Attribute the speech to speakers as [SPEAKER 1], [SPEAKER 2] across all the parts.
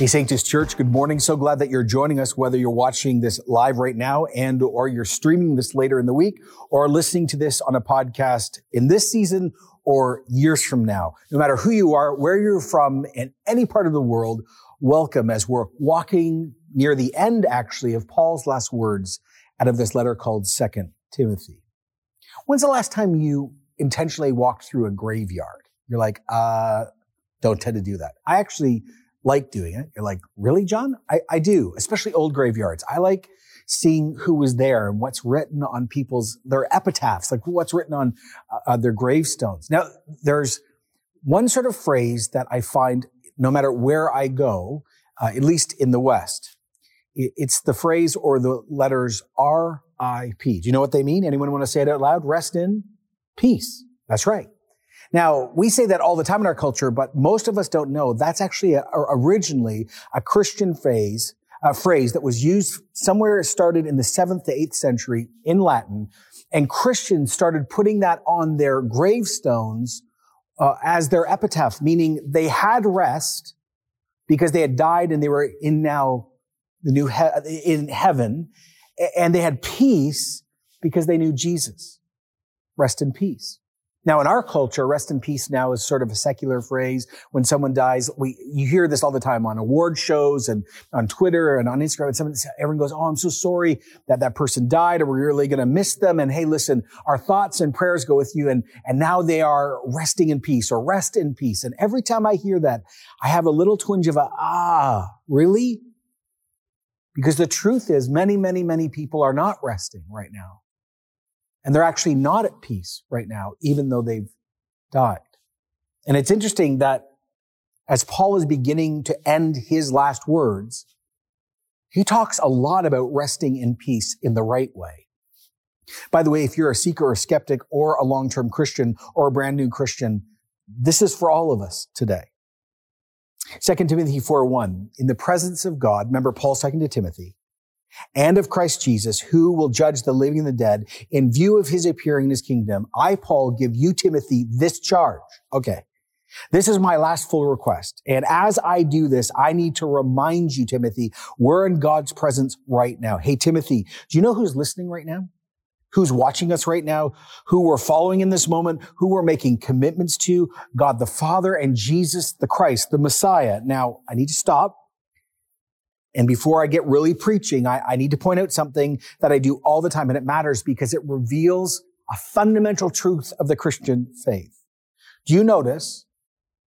[SPEAKER 1] Hey Sanctus Church, good morning. So glad that you're joining us, whether you're watching this live right now and or you're streaming this later in the week or listening to this on a podcast in this season or years from now. No matter who you are, where you're from in any part of the world, welcome as we're walking near the end actually of Paul's last words out of this letter called Second Timothy. When's the last time you intentionally walked through a graveyard? You're like, uh, don't tend to do that. I actually like doing it. You're like, really, John? I, I do, especially old graveyards. I like seeing who was there and what's written on people's, their epitaphs, like what's written on uh, their gravestones. Now, there's one sort of phrase that I find no matter where I go, uh, at least in the West, it's the phrase or the letters R-I-P. Do you know what they mean? Anyone want to say it out loud? Rest in peace. That's right. Now, we say that all the time in our culture, but most of us don't know that's actually a, originally a Christian phrase, a phrase that was used somewhere started in the seventh to eighth century in Latin. And Christians started putting that on their gravestones uh, as their epitaph, meaning they had rest because they had died and they were in now the new he- in heaven, and they had peace because they knew Jesus. Rest in peace. Now, in our culture, rest in peace now is sort of a secular phrase. When someone dies, we, you hear this all the time on award shows and on Twitter and on Instagram. And someone, everyone goes, Oh, I'm so sorry that that person died or we're really going to miss them. And hey, listen, our thoughts and prayers go with you. And, and now they are resting in peace or rest in peace. And every time I hear that, I have a little twinge of a, ah, really? Because the truth is many, many, many people are not resting right now. And they're actually not at peace right now, even though they've died. And it's interesting that as Paul is beginning to end his last words, he talks a lot about resting in peace in the right way. By the way, if you're a seeker or skeptic or a long-term Christian or a brand new Christian, this is for all of us today. 2 Timothy 4 1, in the presence of God, remember Paul's talking to Timothy, and of Christ Jesus, who will judge the living and the dead in view of his appearing in his kingdom, I, Paul, give you, Timothy, this charge. Okay. This is my last full request. And as I do this, I need to remind you, Timothy, we're in God's presence right now. Hey, Timothy, do you know who's listening right now? Who's watching us right now? Who we're following in this moment? Who we're making commitments to? God the Father and Jesus the Christ, the Messiah. Now, I need to stop and before I get really preaching, I, I, need to point out something that I do all the time, and it matters because it reveals a fundamental truth of the Christian faith. Do you notice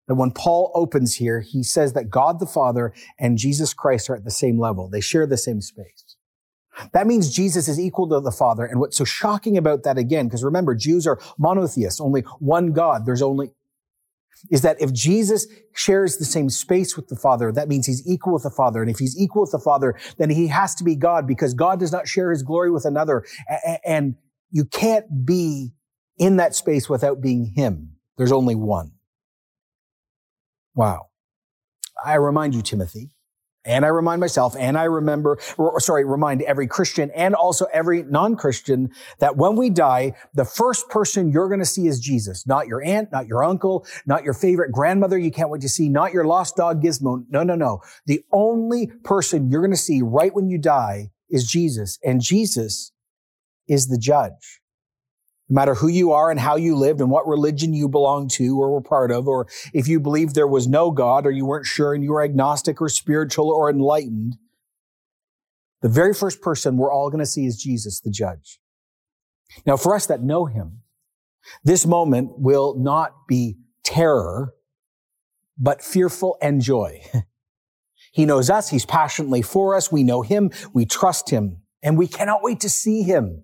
[SPEAKER 1] that when Paul opens here, he says that God the Father and Jesus Christ are at the same level. They share the same space. That means Jesus is equal to the Father. And what's so shocking about that again, because remember, Jews are monotheists, only one God. There's only is that if Jesus shares the same space with the Father, that means he's equal with the Father. And if he's equal with the Father, then he has to be God because God does not share his glory with another. And you can't be in that space without being him. There's only one. Wow. I remind you, Timothy, and I remind myself, and I remember, sorry, remind every Christian and also every non-Christian that when we die, the first person you're going to see is Jesus, not your aunt, not your uncle, not your favorite grandmother you can't wait to see, not your lost dog Gizmo. No, no, no. The only person you're going to see right when you die is Jesus, and Jesus is the judge no matter who you are and how you lived and what religion you belong to or were part of, or if you believed there was no God or you weren't sure and you were agnostic or spiritual or enlightened, the very first person we're all going to see is Jesus, the judge. Now, for us that know him, this moment will not be terror, but fearful and joy. he knows us. He's passionately for us. We know him. We trust him and we cannot wait to see him.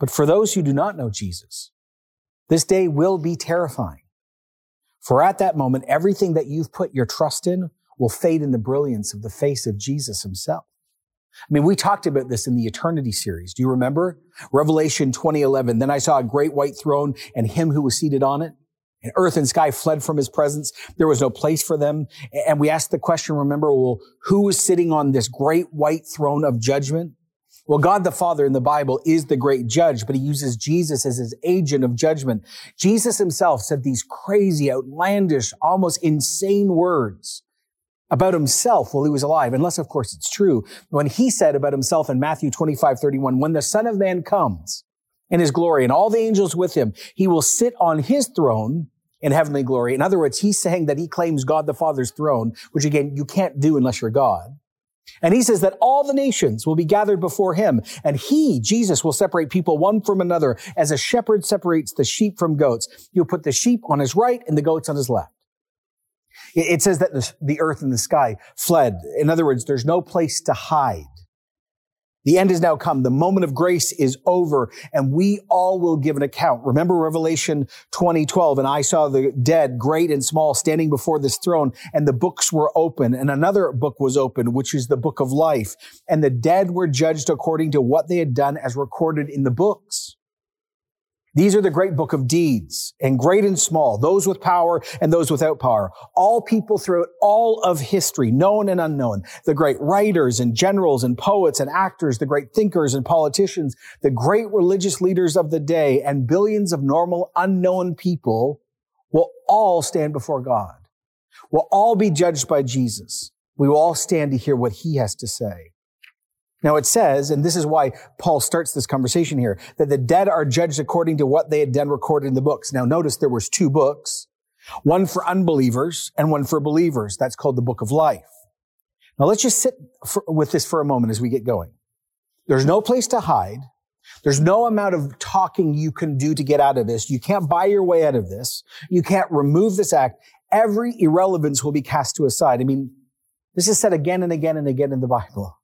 [SPEAKER 1] But for those who do not know Jesus, this day will be terrifying. For at that moment, everything that you've put your trust in will fade in the brilliance of the face of Jesus himself. I mean, we talked about this in the eternity series. Do you remember? Revelation 2011. Then I saw a great white throne and him who was seated on it. And earth and sky fled from his presence. There was no place for them. And we asked the question, remember, well, who is sitting on this great white throne of judgment? Well, God the Father in the Bible is the great judge, but he uses Jesus as his agent of judgment. Jesus himself said these crazy, outlandish, almost insane words about himself while he was alive, unless of course it's true, when he said about himself in Matthew 25, 31, when the son of man comes in his glory and all the angels with him, he will sit on his throne in heavenly glory. In other words, he's saying that he claims God the Father's throne, which again, you can't do unless you're God. And he says that all the nations will be gathered before him and he, Jesus, will separate people one from another as a shepherd separates the sheep from goats. He'll put the sheep on his right and the goats on his left. It says that the earth and the sky fled. In other words, there's no place to hide. The end is now come. The moment of grace is over and we all will give an account. Remember Revelation 2012 and I saw the dead, great and small, standing before this throne and the books were open and another book was open, which is the book of life. And the dead were judged according to what they had done as recorded in the books. These are the great book of deeds and great and small, those with power and those without power. All people throughout all of history, known and unknown, the great writers and generals and poets and actors, the great thinkers and politicians, the great religious leaders of the day and billions of normal unknown people will all stand before God. Will all be judged by Jesus. We will all stand to hear what he has to say. Now it says, and this is why Paul starts this conversation here, that the dead are judged according to what they had done recorded in the books. Now notice there was two books, one for unbelievers and one for believers. That's called the book of life. Now let's just sit for, with this for a moment as we get going. There's no place to hide. There's no amount of talking you can do to get out of this. You can't buy your way out of this. You can't remove this act. Every irrelevance will be cast to a side. I mean, this is said again and again and again in the Bible.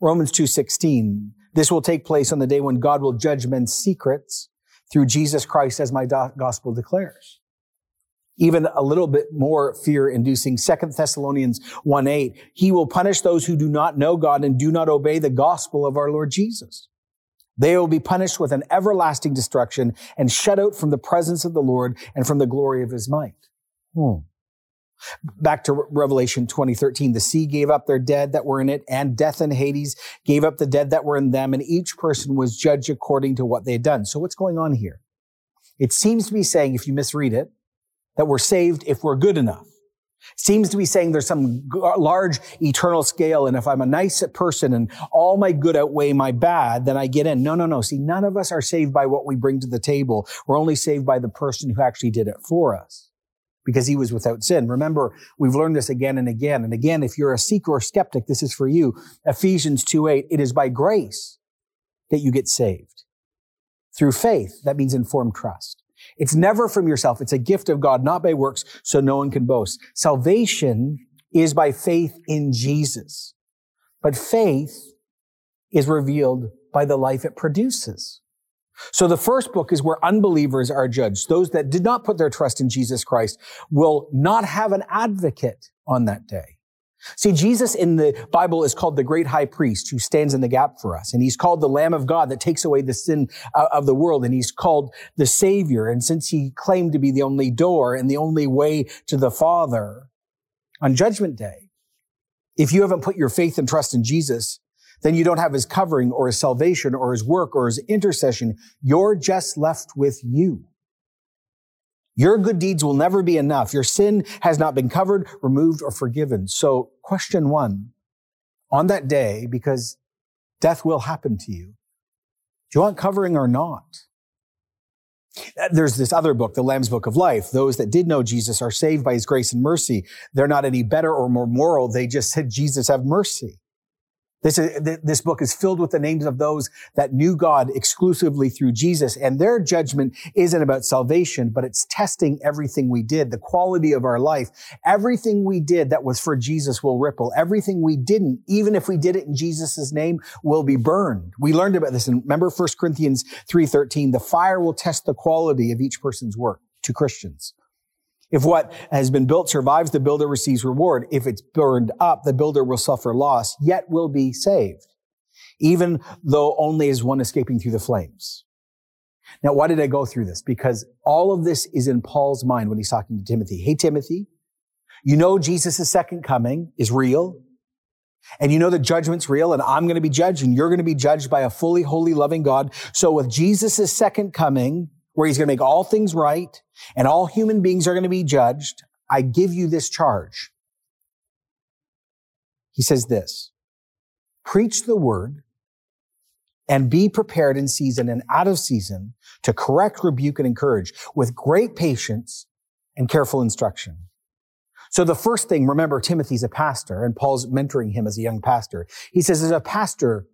[SPEAKER 1] Romans 2:16 This will take place on the day when God will judge men's secrets through Jesus Christ as my do- gospel declares. Even a little bit more fear inducing 2 Thessalonians 1:8 He will punish those who do not know God and do not obey the gospel of our Lord Jesus. They will be punished with an everlasting destruction and shut out from the presence of the Lord and from the glory of his might. Hmm. Back to Revelation 2013, the sea gave up their dead that were in it, and death and Hades gave up the dead that were in them, and each person was judged according to what they had done. So what's going on here? It seems to be saying, if you misread it, that we're saved if we're good enough. seems to be saying there's some large eternal scale, and if I'm a nice person and all my good outweigh my bad, then I get in. No, no, no. See, none of us are saved by what we bring to the table. We're only saved by the person who actually did it for us because he was without sin. Remember, we've learned this again and again. And again, if you're a seeker or skeptic, this is for you. Ephesians 2 8, it is by grace that you get saved. Through faith, that means informed trust. It's never from yourself. It's a gift of God, not by works, so no one can boast. Salvation is by faith in Jesus. But faith is revealed by the life it produces. So the first book is where unbelievers are judged. Those that did not put their trust in Jesus Christ will not have an advocate on that day. See, Jesus in the Bible is called the great high priest who stands in the gap for us. And he's called the Lamb of God that takes away the sin uh, of the world. And he's called the Savior. And since he claimed to be the only door and the only way to the Father on Judgment Day, if you haven't put your faith and trust in Jesus, then you don't have his covering or his salvation or his work or his intercession. You're just left with you. Your good deeds will never be enough. Your sin has not been covered, removed, or forgiven. So question one, on that day, because death will happen to you, do you want covering or not? Uh, there's this other book, the Lamb's Book of Life. Those that did know Jesus are saved by his grace and mercy. They're not any better or more moral. They just said, Jesus, have mercy. This, is, this book is filled with the names of those that knew God exclusively through Jesus. And their judgment isn't about salvation, but it's testing everything we did, the quality of our life. Everything we did that was for Jesus will ripple. Everything we didn't, even if we did it in Jesus' name, will be burned. We learned about this. And remember 1 Corinthians 3.13, the fire will test the quality of each person's work to Christians. If what has been built survives, the builder receives reward. If it's burned up, the builder will suffer loss, yet will be saved, even though only as one escaping through the flames. Now, why did I go through this? Because all of this is in Paul's mind when he's talking to Timothy. Hey, Timothy, you know Jesus' second coming is real. And you know the judgment's real and I'm going to be judged and you're going to be judged by a fully holy, loving God. So with Jesus' second coming, where he's going to make all things right and all human beings are going to be judged, I give you this charge. he says this, preach the word and be prepared in season and out of season to correct, rebuke, and encourage with great patience and careful instruction. So the first thing, remember, Timothy's a pastor and Paul's mentoring him as a young pastor. He says, as a pastor,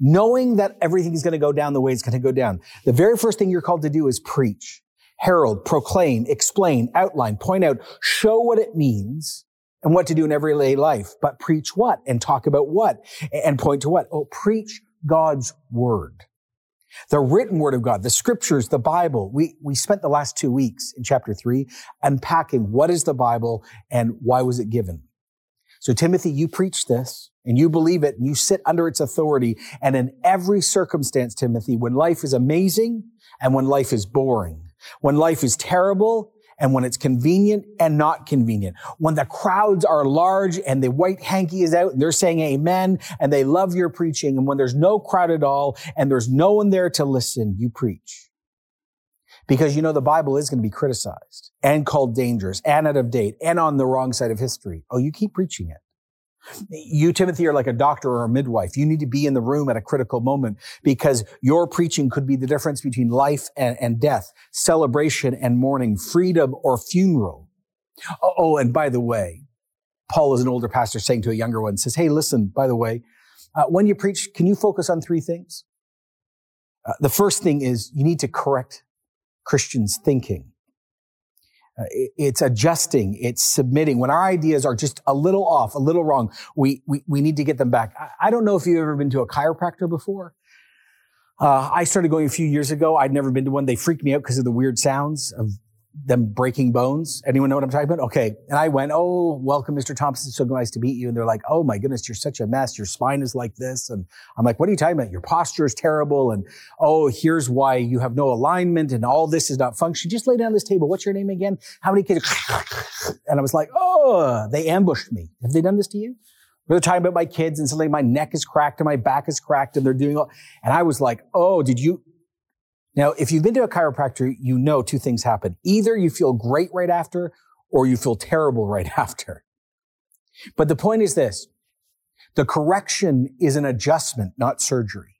[SPEAKER 1] knowing that everything is going to go down the way it's going to go down, the very first thing you're called to do is preach, herald, proclaim, explain, outline, point out, show what it means and what to do in everyday life. But preach what and talk about what and point to what? Oh, preach God's word. The written word of God, the scriptures, the Bible. We, we spent the last two weeks in chapter three unpacking what is the Bible and why was it given. So Timothy, you preach this and you believe it and you sit under its authority. And in every circumstance, Timothy, when life is amazing and when life is boring, when life is terrible and when it's convenient and not convenient. When the crowds are large and the white hanky is out and they're saying amen and they love your preaching. And when there's no crowd at all and there's no one there to listen, you preach. Because you know the Bible is going to be criticized and called dangerous and out of date and on the wrong side of history. Oh, you keep preaching it. You, Timothy, are like a doctor or a midwife. You need to be in the room at a critical moment because your preaching could be the difference between life and, and death, celebration and mourning, freedom or funeral. Oh, oh, and by the way, Paul is an older pastor saying to a younger one, says, Hey, listen, by the way, uh, when you preach, can you focus on three things? Uh, the first thing is you need to correct Christians' thinking. Uh, it's adjusting, it's submitting. When our ideas are just a little off, a little wrong, we, we, we need to get them back. I, I don't know if you've ever been to a chiropractor before. Uh, I started going a few years ago. I'd never been to one. They freaked me out because of the weird sounds of them breaking bones. Anyone know what I'm talking about? Okay. And I went, Oh, welcome, Mr. Thompson. So nice to meet you. And they're like, Oh my goodness, you're such a mess. Your spine is like this. And I'm like, what are you talking about? Your posture is terrible. And oh, here's why you have no alignment and all this is not functioning. Just lay down this table. What's your name again? How many kids? And I was like, Oh, they ambushed me. Have they done this to you? They're talking about my kids and suddenly my neck is cracked and my back is cracked and they're doing all, and I was like, Oh, did you, now, if you've been to a chiropractor, you know two things happen. Either you feel great right after or you feel terrible right after. But the point is this. The correction is an adjustment, not surgery.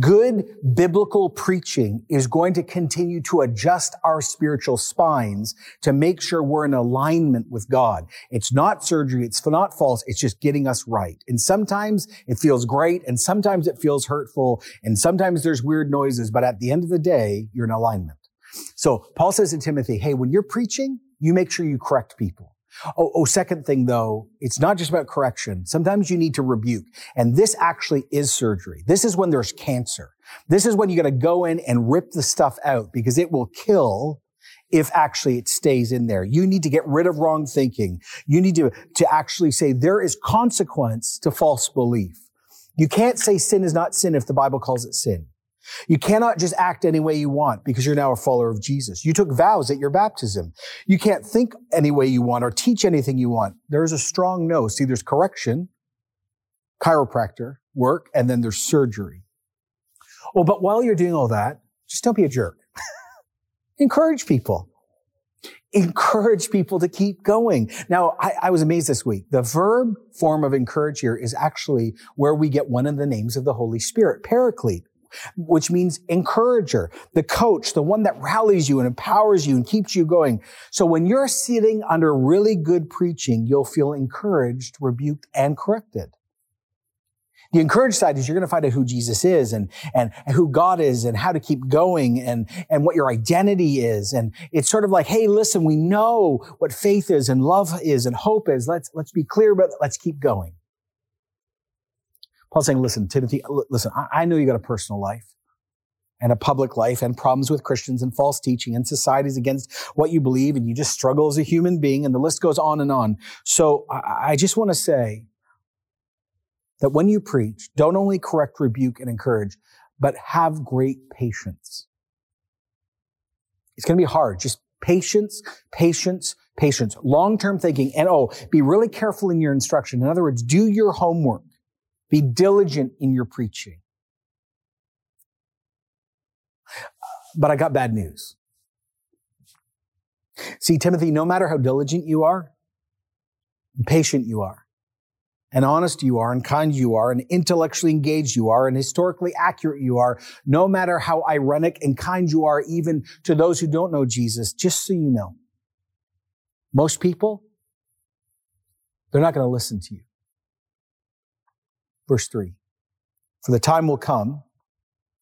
[SPEAKER 1] Good biblical preaching is going to continue to adjust our spiritual spines to make sure we're in alignment with God. It's not surgery. It's not false. It's just getting us right. And sometimes it feels great and sometimes it feels hurtful and sometimes there's weird noises, but at the end of the day, you're in alignment. So Paul says to Timothy, Hey, when you're preaching, you make sure you correct people. Oh, oh, second thing though, it's not just about correction. Sometimes you need to rebuke. And this actually is surgery. This is when there's cancer. This is when you got to go in and rip the stuff out because it will kill if actually it stays in there. You need to get rid of wrong thinking. You need to, to actually say there is consequence to false belief. You can't say sin is not sin if the Bible calls it sin. You cannot just act any way you want because you're now a follower of Jesus. You took vows at your baptism. You can't think any way you want or teach anything you want. There's a strong no. See, there's correction, chiropractor, work, and then there's surgery. Oh, but while you're doing all that, just don't be a jerk. Encourage people. Encourage people to keep going. Now, I, I was amazed this week. The verb form of encourage here is actually where we get one of the names of the Holy Spirit, paraclete which means encourager, the coach, the one that rallies you and empowers you and keeps you going. So when you're sitting under really good preaching, you'll feel encouraged, rebuked, and corrected. The encouraged side is you're going to find out who Jesus is and, and, who God is and how to keep going and, and what your identity is. And it's sort of like, hey, listen, we know what faith is and love is and hope is. Let's, let's be clear but. Let's keep going. Paul's saying, listen, Timothy, listen, I know you got a personal life and a public life and problems with Christians and false teaching and societies against what you believe and you just struggle as a human being and the list goes on and on. So I just want to say that when you preach, don't only correct, rebuke, and encourage, but have great patience. It's going to be hard. Just patience, patience, patience, long-term thinking. And oh, be really careful in your instruction. In other words, do your homework. Be diligent in your preaching. But I got bad news. See, Timothy, no matter how diligent you are, patient you are, and honest you are and kind you are and intellectually engaged you are and historically accurate you are, no matter how ironic and kind you are, even to those who don't know Jesus, just so you know, most people, they're not going to listen to you. Verse three, for the time will come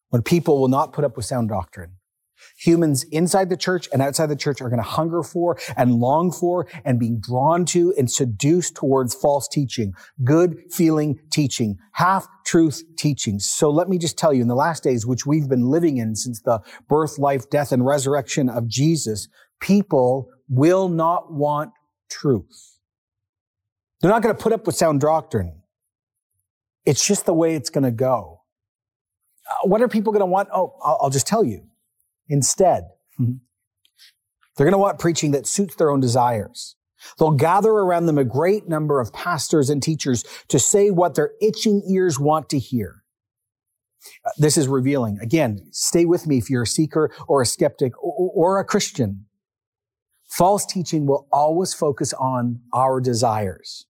[SPEAKER 1] when people will not put up with sound doctrine Humans inside the church and outside the church are going to hunger for and long for and being drawn to and seduced towards false teaching, good feeling teaching, half truth teachings. So let me just tell you in the last days, which we've been living in since the birth, life, death, and resurrection of Jesus, people will not want truth. They're not going to put up with sound doctrine. It's just the way it's going to go. Uh, what are people going to want? Oh, I'll, I'll just tell you instead. Mm-hmm. They're going to want preaching that suits their own desires. They'll gather around them a great number of pastors and teachers to say what their itching ears want to hear. Uh, this is revealing. Again, stay with me if you're a seeker or a skeptic or, or a Christian. False teaching will always focus on our desires.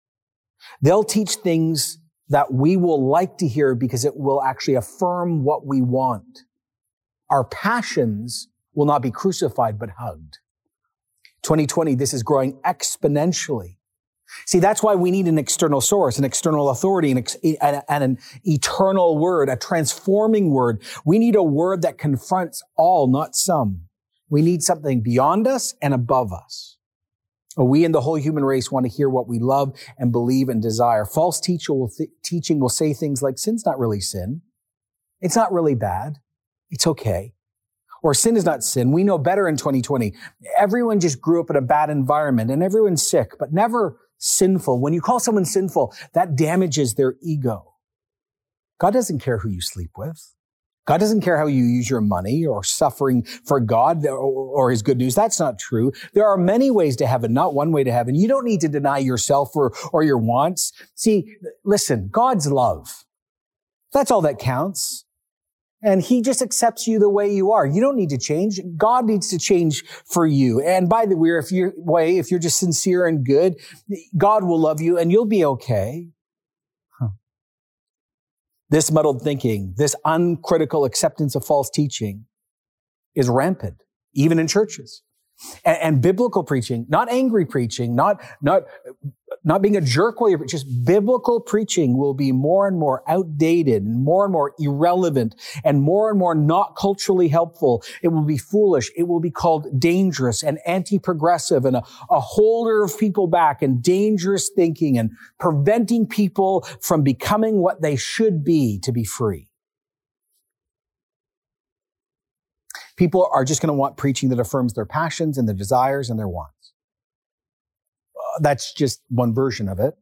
[SPEAKER 1] They'll teach things that we will like to hear because it will actually affirm what we want. Our passions will not be crucified, but hugged. 2020, this is growing exponentially. See, that's why we need an external source, an external authority, an ex- and, an eternal word, a transforming word. We need a word that confronts all, not some. We need something beyond us and above us. We and the whole human race want to hear what we love and believe and desire. False teacher will th- teaching will say things like sin's not really sin. It's not really bad. It's okay. Or sin is not sin. We know better in 2020. Everyone just grew up in a bad environment and everyone's sick, but never sinful. When you call someone sinful, that damages their ego. God doesn't care who you sleep with. God doesn't care how you use your money or suffering for God or, his good news. That's not true. There are many ways to heaven, not one way to heaven. You don't need to deny yourself or, or your wants. See, listen, God's love. That's all that counts and he just accepts you the way you are. You don't need to change. God needs to change for you. And by the way, if you're way, if you're just sincere and good, God will love you and you'll be okay. This muddled thinking, this uncritical acceptance of false teaching is rampant, even in churches. And, and biblical preaching, not angry preaching, not, not not being a jerk while you're just biblical preaching will be more and more outdated and more and more irrelevant and more and more not culturally helpful. It will be foolish. It will be called dangerous and anti-progressive and a, a holder of people back and dangerous thinking and preventing people from becoming what they should be to be free. People are just going to want preaching that affirms their passions and their desires and their wants that's just one version of it.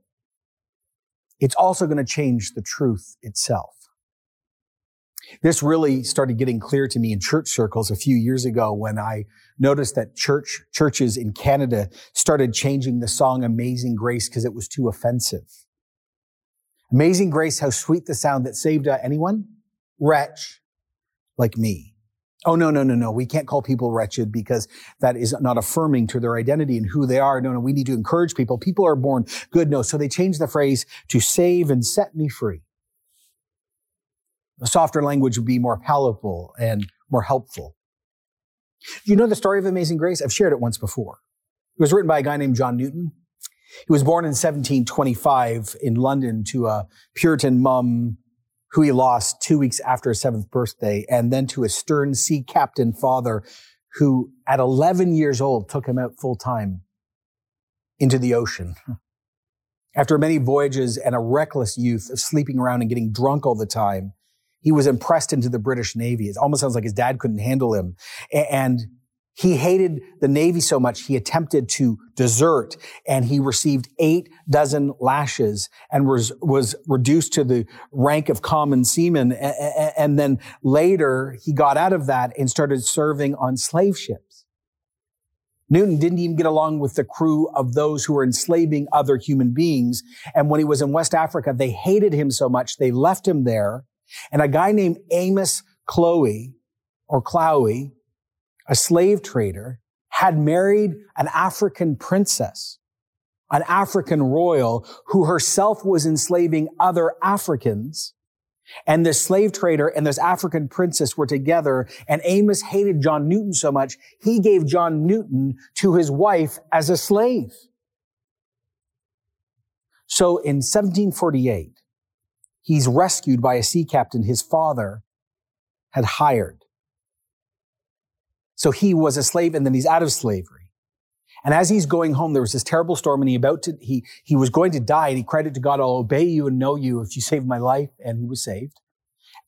[SPEAKER 1] It's also going to change the truth itself. This really started getting clear to me in church circles a few years ago when I noticed that church, churches in Canada started changing the song Amazing Grace because it was too offensive. Amazing Grace, how sweet the sound that saved uh, anyone? Wretch like me. Oh, no, no, no, no. We can't call people wretched because that is not affirming to their identity and who they are. No, no, we need to encourage people. People are born good. No. So they changed the phrase to save and set me free. A softer language would be more palatable and more helpful. Do you know the story of Amazing Grace? I've shared it once before. It was written by a guy named John Newton. He was born in 1725 in London to a Puritan mum who he lost two weeks after his seventh birthday, and then to a stern sea captain father who at 11 years old took him out full time into the ocean. After many voyages and a reckless youth of sleeping around and getting drunk all the time, he was impressed into the British Navy. It almost sounds like his dad couldn't handle him. And he hated the Navy so much, he attempted to desert and he received eight dozen lashes and was, was reduced to the rank of common seaman. And then later he got out of that and started serving on slave ships. Newton didn't even get along with the crew of those who were enslaving other human beings. And when he was in West Africa, they hated him so much, they left him there. And a guy named Amos Chloe or Clowie a slave trader, had married an African princess. an African royal who herself was enslaving other Africans. And this slave trader and this African princess were together and Amos hated John Newton so much, he gave John Newton to his wife as a slave. So in 1748, he's rescued by a sea captain his father had hired. So he was a slave and then he's out of slavery. And as he's going home, there was this terrible storm and he about to, he, he was going to die and he cried out to God, I'll obey you and know you if you save my life. And he was saved.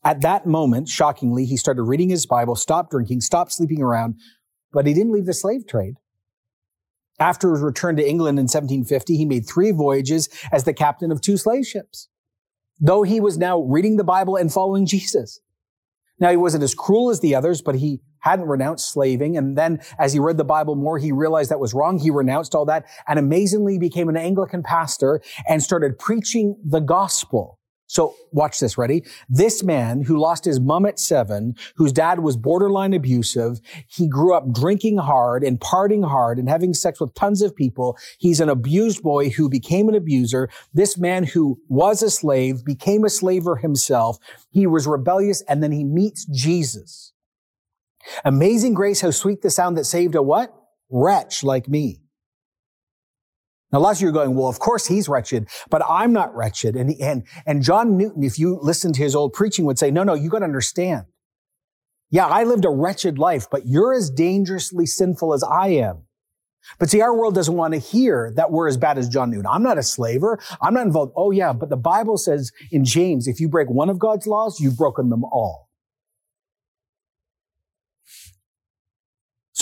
[SPEAKER 1] At that moment, shockingly, he started reading his Bible, stopped drinking, stopped sleeping around, but he didn't leave the slave trade. After his return to England in 1750, he made three voyages as the captain of two slave ships, though he was now reading the Bible and following Jesus. Now, he wasn't as cruel as the others, but he hadn't renounced slaving. And then as he read the Bible more, he realized that was wrong. He renounced all that and amazingly became an Anglican pastor and started preaching the gospel. So watch this, ready? This man who lost his mom at seven, whose dad was borderline abusive, he grew up drinking hard and partying hard and having sex with tons of people. He's an abused boy who became an abuser. This man who was a slave became a slaver himself. He was rebellious and then he meets Jesus. Amazing grace, how sweet the sound that saved a what? Wretch like me. Now, lots of you are going, well, of course he's wretched, but I'm not wretched. And, and, and John Newton, if you listen to his old preaching, would say, no, no, you got to understand. Yeah, I lived a wretched life, but you're as dangerously sinful as I am. But see, our world doesn't want to hear that we're as bad as John Newton. I'm not a slaver. I'm not involved. Oh yeah, but the Bible says in James, if you break one of God's laws, you've broken them all.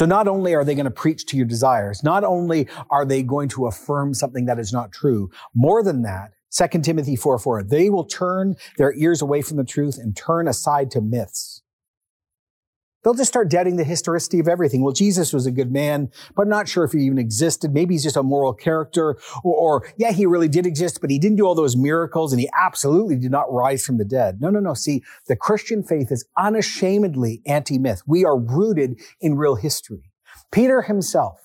[SPEAKER 1] So not only are they going to preach to your desires, not only are they going to affirm something that is not true, more than that, 2 Timothy 4, 4, they will turn their ears away from the truth and turn aside to myths. They'll just start doubting the historicity of everything. Well, Jesus was a good man, but I'm not sure if he even existed. Maybe he's just a moral character or, or, yeah, he really did exist, but he didn't do all those miracles and he absolutely did not rise from the dead. No, no, no. See, the Christian faith is unashamedly anti-myth. We are rooted in real history. Peter himself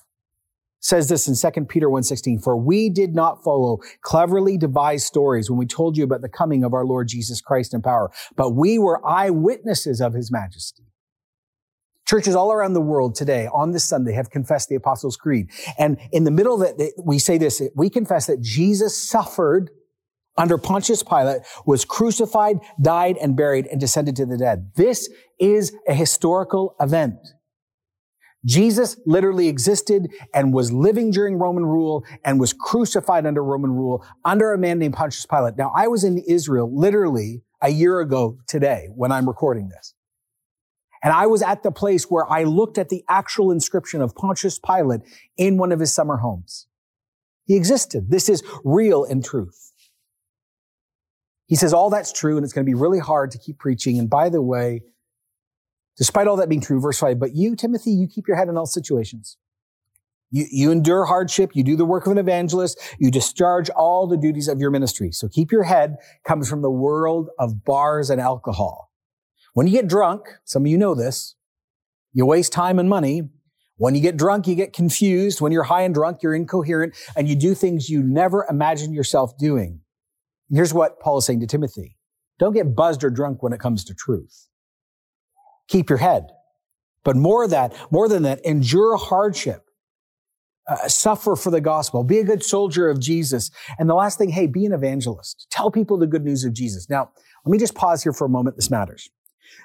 [SPEAKER 1] says this in 2 Peter 1:16, "For we did not follow cleverly devised stories when we told you about the coming of our Lord Jesus Christ in power, but we were eyewitnesses of his majesty." Churches all around the world today on this Sunday have confessed the Apostles' Creed. And in the middle of it, we say this, we confess that Jesus suffered under Pontius Pilate, was crucified, died, and buried, and descended to the dead. This is a historical event. Jesus literally existed and was living during Roman rule and was crucified under Roman rule under a man named Pontius Pilate. Now, I was in Israel literally a year ago today when I'm recording this. And I was at the place where I looked at the actual inscription of Pontius Pilate in one of his summer homes. He existed. This is real in truth. He says all that's true and it's going to be really hard to keep preaching. And by the way, despite all that being true, verse five, but you, Timothy, you keep your head in all situations. You, you endure hardship. You do the work of an evangelist. You discharge all the duties of your ministry. So keep your head comes from the world of bars and alcohol. When you get drunk, some of you know this, you waste time and money. When you get drunk, you get confused. When you're high and drunk, you're incoherent and you do things you never imagined yourself doing. Here's what Paul is saying to Timothy. Don't get buzzed or drunk when it comes to truth. Keep your head. But more that, more than that, endure hardship. Uh, suffer for the gospel. Be a good soldier of Jesus. And the last thing, hey, be an evangelist. Tell people the good news of Jesus. Now, let me just pause here for a moment. This matters.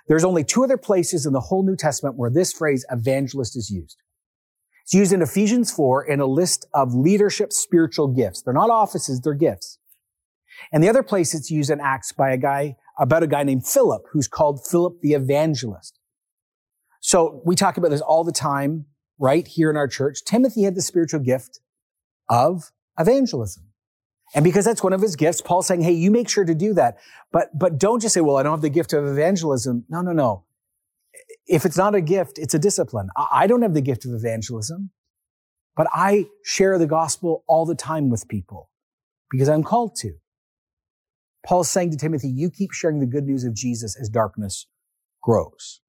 [SPEAKER 1] There's only two other places in the whole New Testament where this phrase evangelist is used. It's used in Ephesians 4 in a list of leadership spiritual gifts. They're not offices, they're gifts. And the other place it's used in Acts by a guy, about a guy named Philip, who's called Philip the evangelist. So we talk about this all the time, right? Here in our church. Timothy had the spiritual gift of evangelism. And because that's one of his gifts, Paul's saying, hey, you make sure to do that. But, but don't just say, well, I don't have the gift of evangelism. No, no, no. If it's not a gift, it's a discipline. I don't have the gift of evangelism, but I share the gospel all the time with people because I'm called to. Paul's saying to Timothy, you keep sharing the good news of Jesus as darkness grows.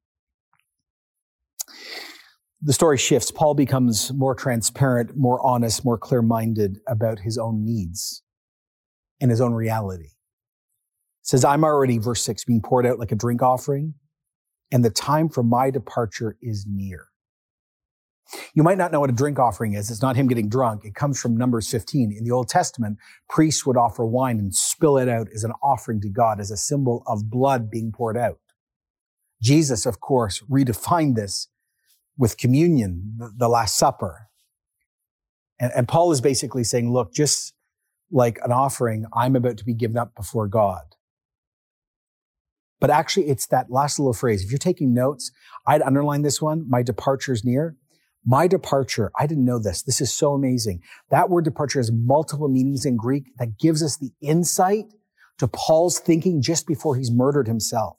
[SPEAKER 1] the story shifts. Paul becomes more transparent, more honest, more clear minded about his own needs and his own reality. says, I'm already, verse six, being poured out like a drink offering, and the time for my departure is near. You might not know what a drink offering is. It's not him getting drunk. It comes from Numbers 15. In the Old Testament, priests would offer wine and spill it out as an offering to God, as a symbol of blood being poured out. Jesus, of course, redefined this with communion, the Last Supper. And, and Paul is basically saying, look, just like an offering, I'm about to be given up before God. But actually, it's that last little phrase. If you're taking notes, I'd underline this one. My departure is near. My departure, I didn't know this. This is so amazing. That word departure has multiple meanings in Greek that gives us the insight to Paul's thinking just before he's murdered himself.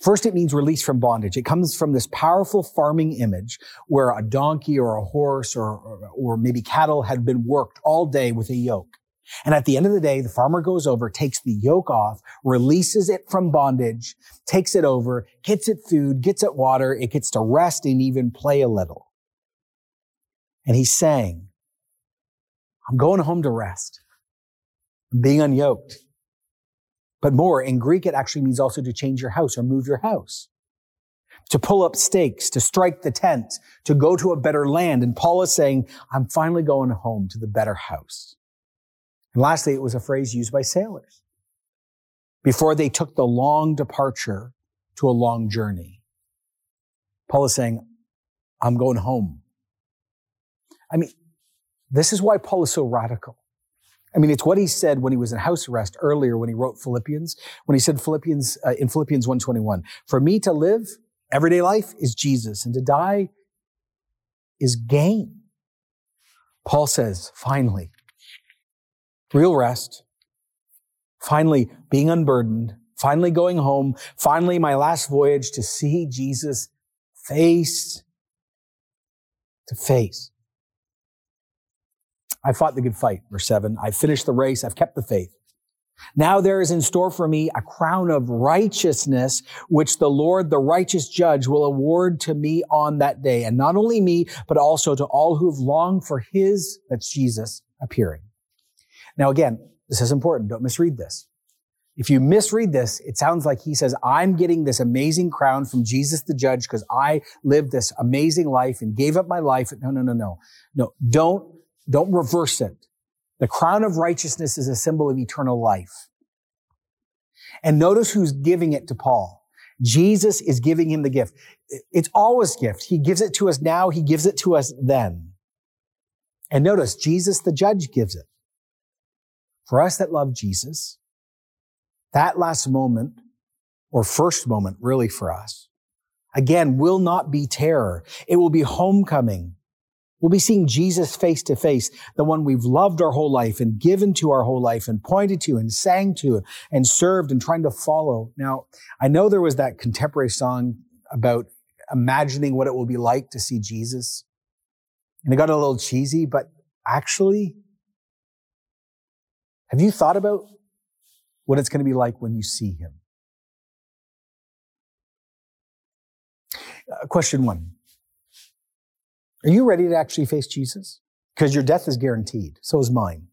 [SPEAKER 1] First, it means release from bondage. It comes from this powerful farming image where a donkey or a horse or, or, maybe cattle had been worked all day with a yoke. And at the end of the day, the farmer goes over, takes the yoke off, releases it from bondage, takes it over, gets it food, gets it water, it gets to rest and even play a little. And he's saying, I'm going home to rest. I'm being unyoked. But more, in Greek, it actually means also to change your house or move your house. To pull up stakes, to strike the tent, to go to a better land. And Paul is saying, I'm finally going home to the better house. And lastly, it was a phrase used by sailors before they took the long departure to a long journey. Paul is saying, I'm going home. I mean, this is why Paul is so radical. I mean, it's what he said when he was in house arrest earlier when he wrote Philippians, when he said Philippians, uh, in Philippians 121, for me to live everyday life is Jesus and to die is gain. Paul says, finally, real rest, finally being unburdened, finally going home, finally my last voyage to see Jesus face to face. I fought the good fight, verse 7. I finished the race. I've kept the faith. Now there is in store for me a crown of righteousness, which the Lord, the righteous judge, will award to me on that day. And not only me, but also to all who have longed for his, that's Jesus, appearing. Now again, this is important. Don't misread this. If you misread this, it sounds like he says, I'm getting this amazing crown from Jesus the judge because I lived this amazing life and gave up my life. No, no, no, no. No, don't don't reverse it. The crown of righteousness is a symbol of eternal life. And notice who's giving it to Paul. Jesus is giving him the gift. It's always gift. He gives it to us now. He gives it to us then. And notice Jesus, the judge, gives it. For us that love Jesus, that last moment or first moment really for us, again, will not be terror. It will be homecoming. We'll be seeing Jesus face to face, the one we've loved our whole life and given to our whole life and pointed to and sang to and served and trying to follow. Now, I know there was that contemporary song about imagining what it will be like to see Jesus. And it got a little cheesy, but actually, have you thought about what it's going to be like when you see him? Uh, question one. Are you ready to actually face Jesus? Because your death is guaranteed. So is mine.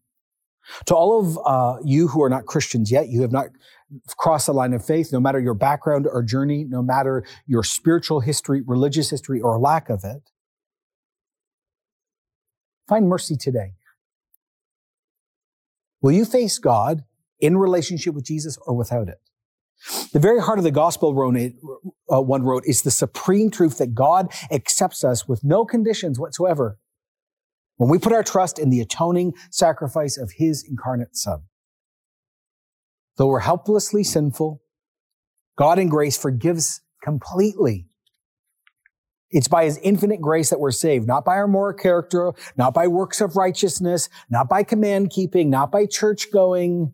[SPEAKER 1] To all of uh, you who are not Christians yet, you have not crossed the line of faith, no matter your background or journey, no matter your spiritual history, religious history, or lack of it, find mercy today. Will you face God in relationship with Jesus or without it? The very heart of the gospel uh, one wrote is the supreme truth that God accepts us with no conditions whatsoever when we put our trust in the atoning sacrifice of his incarnate son. Though we're helplessly sinful, God in grace forgives completely. It's by his infinite grace that we're saved, not by our moral character, not by works of righteousness, not by command keeping, not by church going,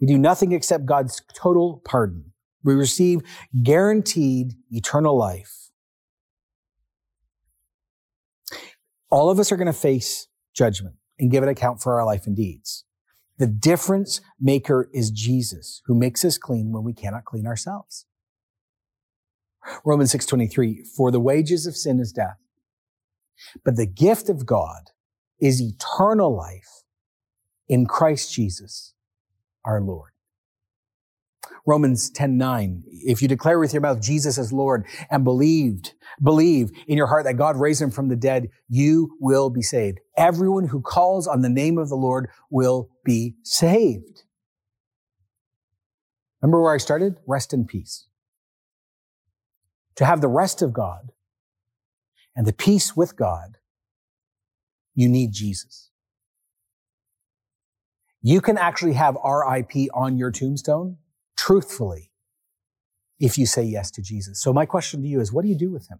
[SPEAKER 1] we do nothing except God's total pardon. We receive guaranteed eternal life. All of us are going to face judgment and give an account for our life and deeds. The difference maker is Jesus, who makes us clean when we cannot clean ourselves. Romans 6:23, for the wages of sin is death. But the gift of God is eternal life in Christ Jesus, our Lord. Romans 10, 9. If you declare with your mouth Jesus as Lord and believed, believe in your heart that God raised him from the dead, you will be saved. Everyone who calls on the name of the Lord will be saved. Remember where I started? Rest in peace. To have the rest of God and the peace with God, you need Jesus. You can actually have RIP on your tombstone, truthfully, if you say yes to Jesus. So my question to you is, what do you do with him?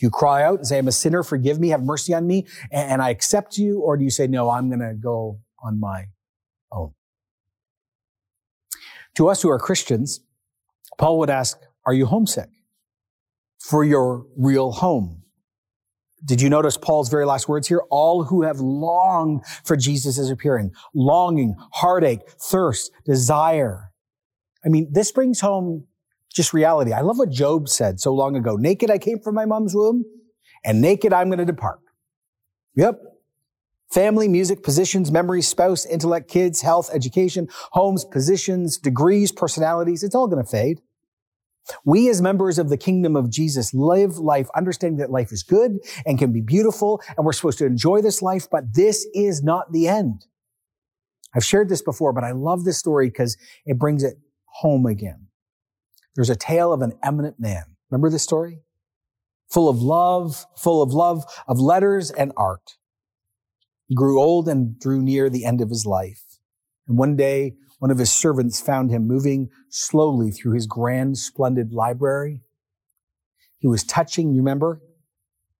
[SPEAKER 1] Do you cry out and say, I'm a sinner, forgive me, have mercy on me, and I accept you? Or do you say, no, I'm going to go on my own? To us who are Christians, Paul would ask, are you homesick for your real home? Did you notice Paul's very last words here? All who have longed for Jesus' appearing, longing, heartache, thirst, desire. I mean, this brings home just reality. I love what Job said so long ago. Naked I came from my mom's womb and naked I'm going to depart. Yep. Family, music, positions, memories, spouse, intellect, kids, health, education, homes, positions, degrees, personalities. It's all going to fade. We as members of the kingdom of Jesus live life understanding that life is good and can be beautiful and we're supposed to enjoy this life, but this is not the end. I've shared this before, but I love this story because it brings it home again. There's a tale of an eminent man. Remember this story? Full of love, full of love of letters and art. He grew old and drew near the end of his life. And one day one of his servants found him moving slowly through his grand, splendid library. He was touching, you remember,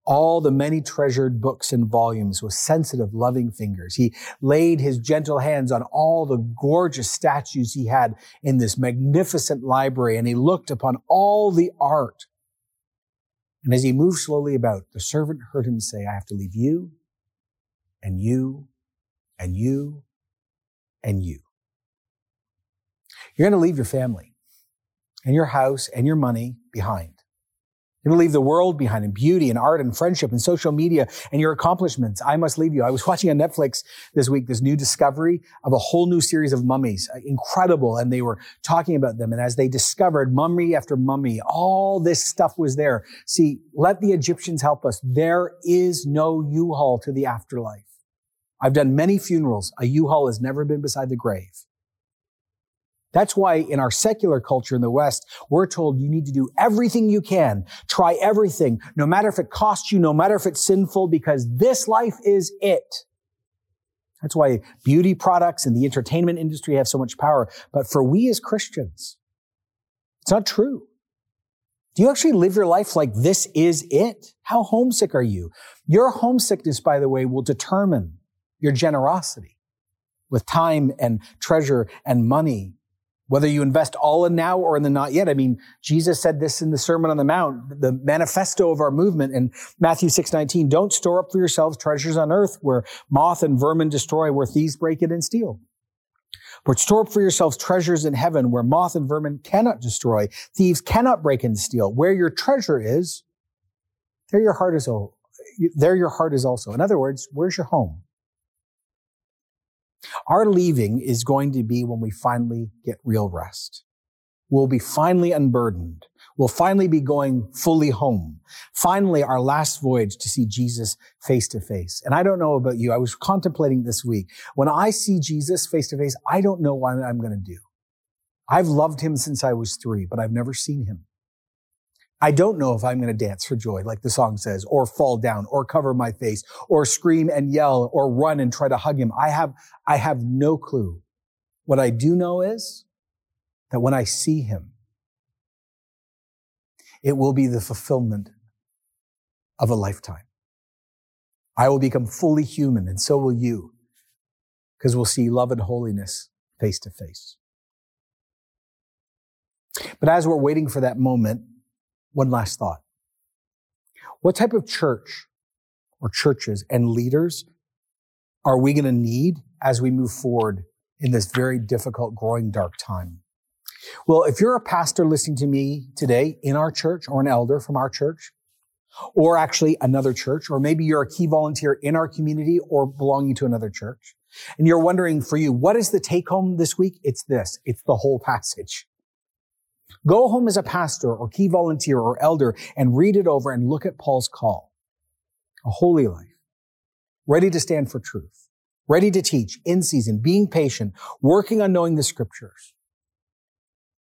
[SPEAKER 1] all the many treasured books and volumes with sensitive, loving fingers. He laid his gentle hands on all the gorgeous statues he had in this magnificent library, and he looked upon all the art. And as he moved slowly about, the servant heard him say, I have to leave you, and you, and you, and you. You're going to leave your family and your house and your money behind. You're going to leave the world behind and beauty and art and friendship and social media and your accomplishments. I must leave you. I was watching on Netflix this week this new discovery of a whole new series of mummies. Uh, incredible. And they were talking about them. And as they discovered mummy after mummy, all this stuff was there. See, let the Egyptians help us. There is no U-Haul to the afterlife. I've done many funerals. A U-Haul has never been beside the grave. That's why in our secular culture in the West, we're told you need to do everything you can, try everything, no matter if it costs you, no matter if it's sinful, because this life is it. That's why beauty products and the entertainment industry have so much power. But for we as Christians, it's not true. Do you actually live your life like this is it? How homesick are you? Your homesickness, by the way, will determine your generosity with time and treasure and money whether you invest all in now or in the not yet. I mean, Jesus said this in the Sermon on the Mount, the manifesto of our movement in Matthew 6, 19. Don't store up for yourselves treasures on earth where moth and vermin destroy, where thieves break it and steal. But store up for yourselves treasures in heaven where moth and vermin cannot destroy, thieves cannot break and steal. Where your treasure is, there your heart is, there your heart is also. In other words, where's your home? Our leaving is going to be when we finally get real rest. We'll be finally unburdened. We'll finally be going fully home. Finally, our last voyage to see Jesus face to face. And I don't know about you. I was contemplating this week. When I see Jesus face to face, I don't know what I'm going to do. I've loved him since I was three, but I've never seen him. I don't know if I'm going to dance for joy, like the song says, or fall down, or cover my face, or scream and yell, or run and try to hug him. I have, I have no clue. What I do know is that when I see him, it will be the fulfillment of a lifetime. I will become fully human, and so will you, because we'll see love and holiness face to face. But as we're waiting for that moment, one last thought. What type of church or churches and leaders are we going to need as we move forward in this very difficult, growing dark time? Well, if you're a pastor listening to me today in our church or an elder from our church, or actually another church, or maybe you're a key volunteer in our community or belonging to another church, and you're wondering for you, what is the take home this week? It's this. It's the whole passage. Go home as a pastor or key volunteer or elder and read it over and look at Paul's call. A holy life, ready to stand for truth, ready to teach, in season, being patient, working on knowing the scriptures.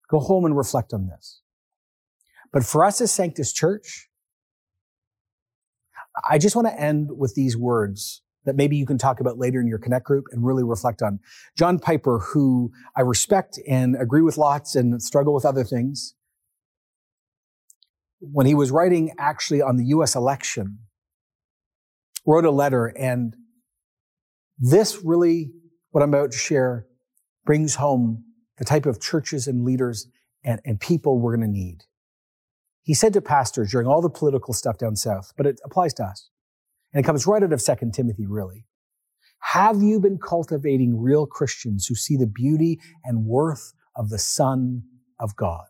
[SPEAKER 1] Go home and reflect on this. But for us as Sanctus Church, I just want to end with these words that maybe you can talk about later in your connect group and really reflect on. John Piper, who I respect and agree with lots and struggle with other things, when he was writing actually on the US election, wrote a letter and this really, what I'm about to share, brings home the type of churches and leaders and, and people we're going to need. He said to pastors during all the political stuff down south, but it applies to us. And it comes right out of 2 Timothy, really. Have you been cultivating real Christians who see the beauty and worth of the Son of God?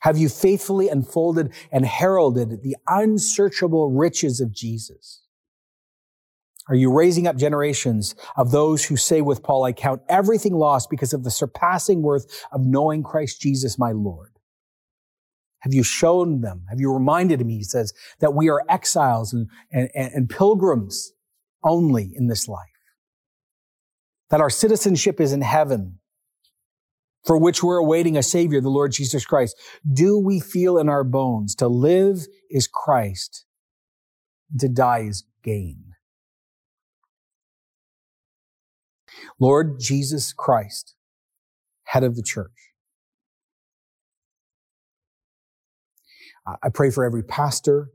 [SPEAKER 1] Have you faithfully unfolded and heralded the unsearchable riches of Jesus? Are you raising up generations of those who say with Paul, I count everything lost because of the surpassing worth of knowing Christ Jesus, my Lord? Have you shown them? Have you reminded me, he says, that we are exiles and, and, and pilgrims only in this life? That our citizenship is in heaven, for which we're awaiting a Savior, the Lord Jesus Christ. Do we feel in our bones to live is Christ, to die is gain? Lord Jesus Christ, head of the church. I pray for every pastor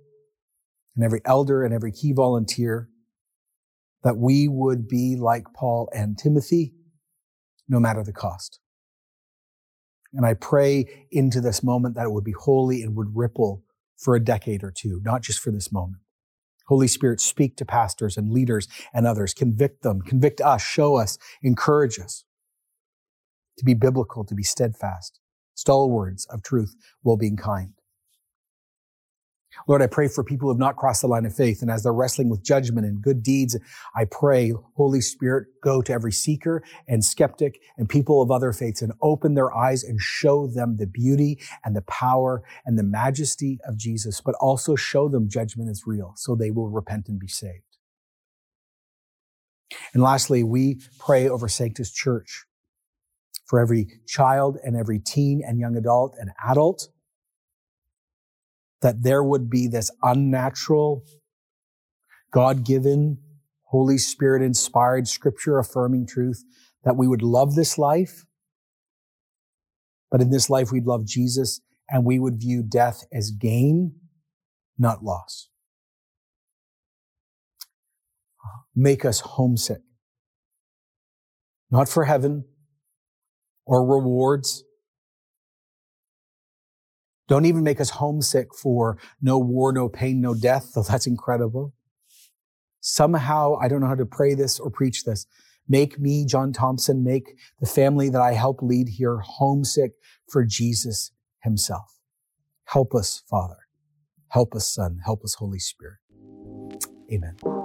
[SPEAKER 1] and every elder and every key volunteer that we would be like Paul and Timothy, no matter the cost. And I pray into this moment that it would be holy and would ripple for a decade or two, not just for this moment. Holy Spirit, speak to pastors and leaders and others. Convict them, convict us, show us, encourage us to be biblical, to be steadfast, stalwarts of truth, while being kind. Lord, I pray for people who have not crossed the line of faith. And as they're wrestling with judgment and good deeds, I pray, Holy Spirit, go to every seeker and skeptic and people of other faiths and open their eyes and show them the beauty and the power and the majesty of Jesus, but also show them judgment is real so they will repent and be saved. And lastly, we pray over Sanctus Church for every child and every teen and young adult and adult that there would be this unnatural, God given, Holy Spirit inspired, scripture affirming truth that we would love this life, but in this life we'd love Jesus and we would view death as gain, not loss. Make us homesick. Not for heaven or rewards, don't even make us homesick for no war, no pain, no death, though that's incredible. Somehow, I don't know how to pray this or preach this. Make me, John Thompson, make the family that I help lead here homesick for Jesus himself. Help us, Father. Help us, Son. Help us, Holy Spirit. Amen.